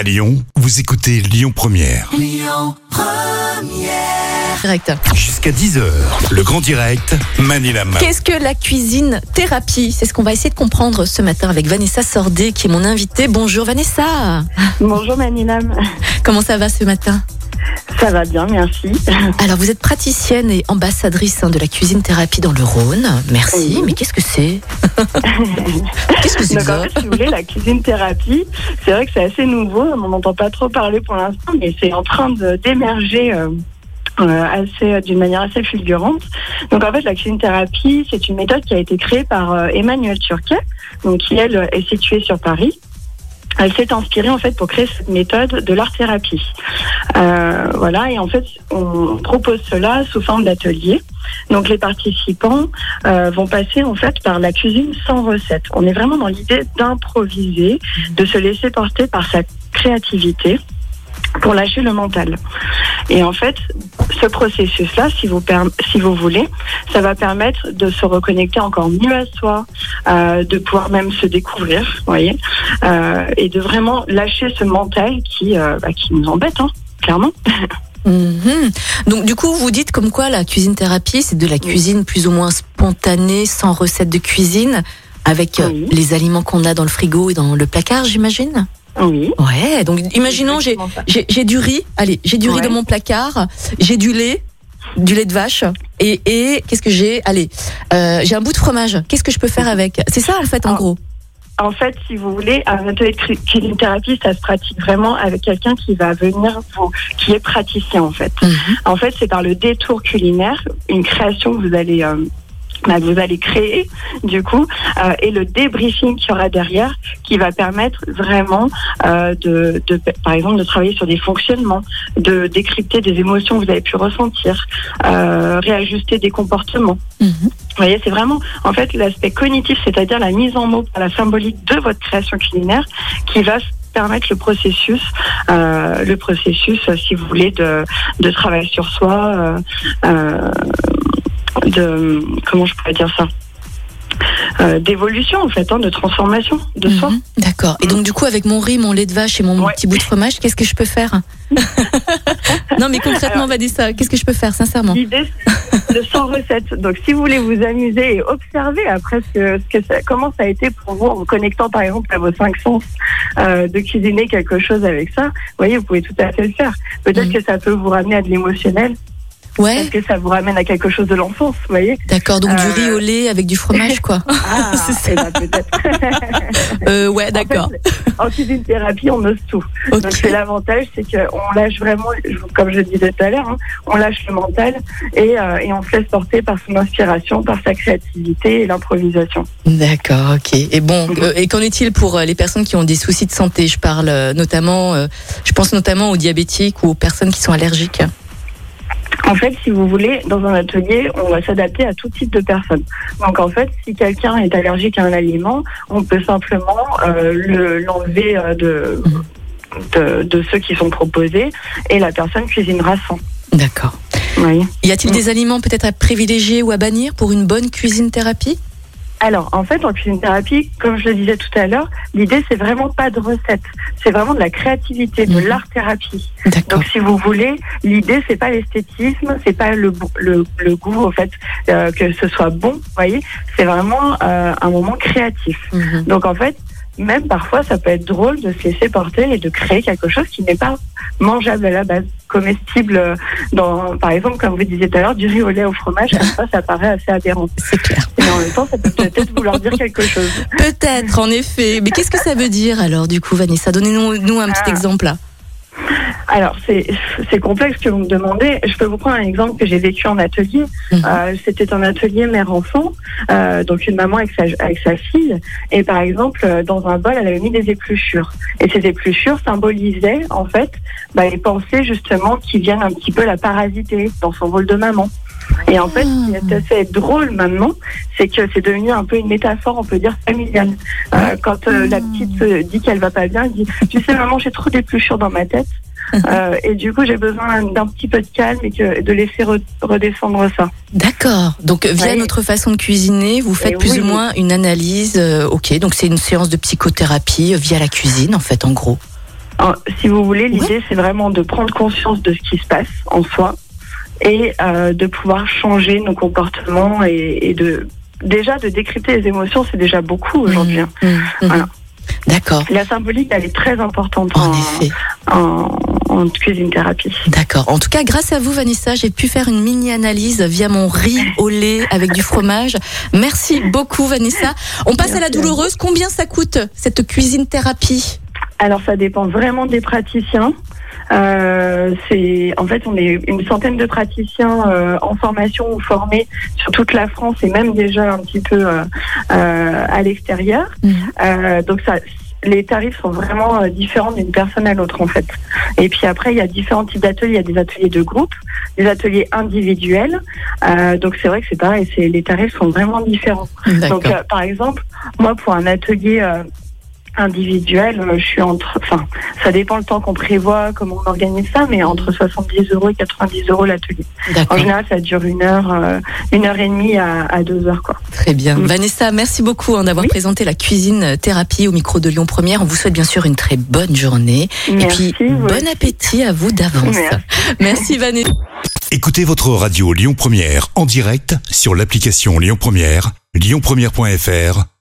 À Lyon, vous écoutez Lyon Première. Direct. Jusqu'à 10h, le grand direct, Manila. Qu'est-ce que la cuisine thérapie? C'est ce qu'on va essayer de comprendre ce matin avec Vanessa Sordé, qui est mon invitée. Bonjour Vanessa. Bonjour Manilam, Comment ça va ce matin? Ça va bien, merci. Alors, vous êtes praticienne et ambassadrice hein, de la cuisine thérapie dans le Rhône. Merci. Oui. Mais qu'est-ce que c'est Qu'est-ce que c'est que en fait, si vous voulez, la cuisine thérapie, c'est vrai que c'est assez nouveau, on n'en entend pas trop parler pour l'instant, mais c'est en train d'émerger. euh, euh, assez d'une manière assez fulgurante. Donc en fait la cuisine thérapie c'est une méthode qui a été créée par euh, Emmanuel Turquet, donc qui elle est située sur Paris. Elle s'est inspirée en fait pour créer cette méthode de l'art thérapie. Euh, voilà et en fait on propose cela sous forme d'atelier. Donc les participants euh, vont passer en fait par la cuisine sans recette. On est vraiment dans l'idée d'improviser, de se laisser porter par sa créativité pour lâcher le mental. Et en fait, ce processus-là, si vous si vous voulez, ça va permettre de se reconnecter encore mieux à soi, euh, de pouvoir même se découvrir, vous voyez, euh, et de vraiment lâcher ce mental qui euh, bah, qui nous embête, hein, clairement. Mhm. Donc, du coup, vous dites comme quoi la cuisine thérapie, c'est de la cuisine plus ou moins spontanée, sans recette de cuisine, avec Oui. les aliments qu'on a dans le frigo et dans le placard, j'imagine? Oui. Ouais, donc imaginons, j'ai du riz, allez, j'ai du riz dans mon placard, j'ai du lait, du lait de vache, et, et qu'est-ce que j'ai? Allez, euh, j'ai un bout de fromage, qu'est-ce que je peux faire avec? C'est ça en fait, en Ah. gros En fait, si vous voulez, un thérapie, ça se pratique vraiment avec quelqu'un qui va venir, vous, qui est praticien en fait. Mhm. En fait, c'est par le détour culinaire, une création que vous allez, euh, que vous allez créer, du coup, euh, et le débriefing qu'il y aura derrière, qui va permettre vraiment, euh, de, de, par exemple, de travailler sur des fonctionnements, de décrypter des émotions que vous avez pu ressentir, euh, réajuster des comportements. Mhm. Vous voyez, c'est vraiment, en fait, l'aspect cognitif, c'est-à-dire la mise en mots par la symbolique de votre création culinaire, qui va permettre le processus, euh, le processus, euh, si vous voulez, de, de travail sur soi, euh, euh, de comment je pourrais dire ça, Euh, d'évolution en fait, hein, de transformation de soi. Mhm. D'accord. Et donc du coup, avec mon riz, mon lait de vache et mon Ouais. petit bout de fromage, qu'est-ce que je peux faire Non, mais concrètement, Vanessa, qu'est-ce que je peux faire, sincèrement L'idée de sans recette. Donc, si vous voulez vous amuser et observer après ce que, ce que ça, comment ça a été pour vous en vous connectant par exemple à vos cinq sens, euh, de cuisiner quelque chose avec ça, vous voyez, vous pouvez tout à fait le faire. Peut-être Mhm. que ça peut vous ramener à de l'émotionnel, Ouais, peut-être que ça vous ramène à quelque chose de l'enfance, vous voyez. d'accord. Donc du Euh, riz au lait avec du fromage, quoi. Ah, C'est ça. eh ben, peut-être. Euh, ouais, d'accord. En, fait, en cuisine thérapie, on ose tout. Ok. Donc c'est l'avantage, c'est qu'on lâche vraiment, comme je disais tout à l'heure, hein, on lâche le mental et, euh, et on se laisse porter par son inspiration, par sa créativité et l'improvisation. D'accord, ok. Et bon, euh, et qu'en est-il pour euh, les personnes qui ont des soucis de santé? Je parle euh, notamment, euh, je pense notamment aux diabétiques ou aux personnes qui sont allergiques. En fait, si vous voulez, dans un atelier, on va s'adapter à tout type de personnes. Donc en fait, si quelqu'un est allergique à un aliment, on peut simplement euh, le- l'enlever euh, de, de, de ceux qui sont proposés et la personne cuisinera sans. D'accord. Oui. Y a-t-il des aliments peut-être à privilégier ou à bannir pour une bonne cuisine thérapie? Alors, en fait, en cuisine thérapie, comme je le disais tout à l'heure, l'idée, c'est vraiment pas de recette. C'est vraiment de la créativité, de Mhm. l'art thérapie. D'accord. Donc, si vous voulez, l'idée, c'est pas l'esthétisme, c'est pas le, le, le goût, en fait, euh, que ce soit bon, vous voyez. C'est vraiment euh, un moment créatif. Mhm. Donc, en fait, même parfois, ça peut être drôle de se laisser porter et de créer quelque chose qui n'est pas mangeable à la base, comestible. euh, Dans, par exemple, comme vous disiez tout à l'heure, du riz au lait au fromage, comme ça, ça paraît assez aberrant. C'est clair. Mais en même temps, ça peut peut-être vouloir dire quelque chose. Peut-être, en effet. Mais qu'est-ce que ça veut dire alors, du coup, Vanessa? Donnez-nous nous un petit Ah. exemple là. Alors, c'est c'est complexe ce que vous me demandez. Je peux vous prendre un exemple que j'ai vécu en atelier. Mhm. Euh, C'était un atelier mère-enfant, euh, donc une maman avec sa, avec sa fille. Et par exemple, euh, dans un bol, elle avait mis des épluchures. Et ces épluchures symbolisaient, en fait, bah, les pensées justement qui viennent un petit peu la parasiter dans son rôle de maman. Et en fait, ce qui est assez drôle maintenant, c'est que c'est devenu un peu une métaphore, on peut dire, familiale. Euh, quand euh, la petite se dit qu'elle va pas bien, elle dit Tu sais, maman, j'ai trop d'épluchures dans ma tête. Euh, et du coup, j'ai besoin d'un petit peu de calme et que, de laisser re- redescendre ça. D'accord. Donc via notre façon de cuisiner, vous faites Et plus oui. ou moins une analyse. euh, ok, donc c'est une séance de psychothérapie euh, via la cuisine, en fait, en gros. Alors, si vous voulez, l'idée c'est vraiment de prendre conscience de ce qui se passe en soi et euh, de pouvoir changer nos comportements et, et de déjà de décrypter les émotions, c'est déjà beaucoup aujourd'hui. hein. Mmh, mmh. Voilà. D'accord. La symbolique, elle est très importante En en, effet. en, en cuisine thérapie. D'accord. En tout cas, grâce à vous, Vanessa, j'ai pu faire une mini-analyse via mon riz au lait avec du fromage. Merci beaucoup, Vanessa. On passe à la Merci à vous. douloureuse. Combien ça coûte, cette cuisine thérapie? Alors ça dépend vraiment des praticiens. Euh, c'est en fait on est une centaine de praticiens euh, en formation ou formés sur toute la France et même déjà un petit peu euh, euh, à l'extérieur. Euh, donc ça les tarifs sont vraiment différents d'une personne à l'autre en fait. Et puis après il y a différents types d'ateliers. Il y a des ateliers de groupe, des ateliers individuels. Euh, donc c'est vrai que c'est pareil. C'est les tarifs sont vraiment différents. Donc, euh, par exemple, moi, pour un atelier euh, individuel, euh, je suis entre. Enfin, ça dépend le temps qu'on prévoit, comment on organise ça, mais entre 70 euros et 90 euros l'atelier. En général, ça dure une heure, euh, une heure et demie à, à deux heures, quoi. Très bien. Mm. Vanessa, merci beaucoup hein, d'avoir Oui. présenté la cuisine thérapie au micro de Lyon Première. On vous souhaite bien sûr une très bonne journée. Merci. Et puis, bon appétit à vous d'avance. Merci. Merci, Vanessa. Écoutez votre radio Lyon Première en direct sur l'application Lyon Première, lyonpremière.fr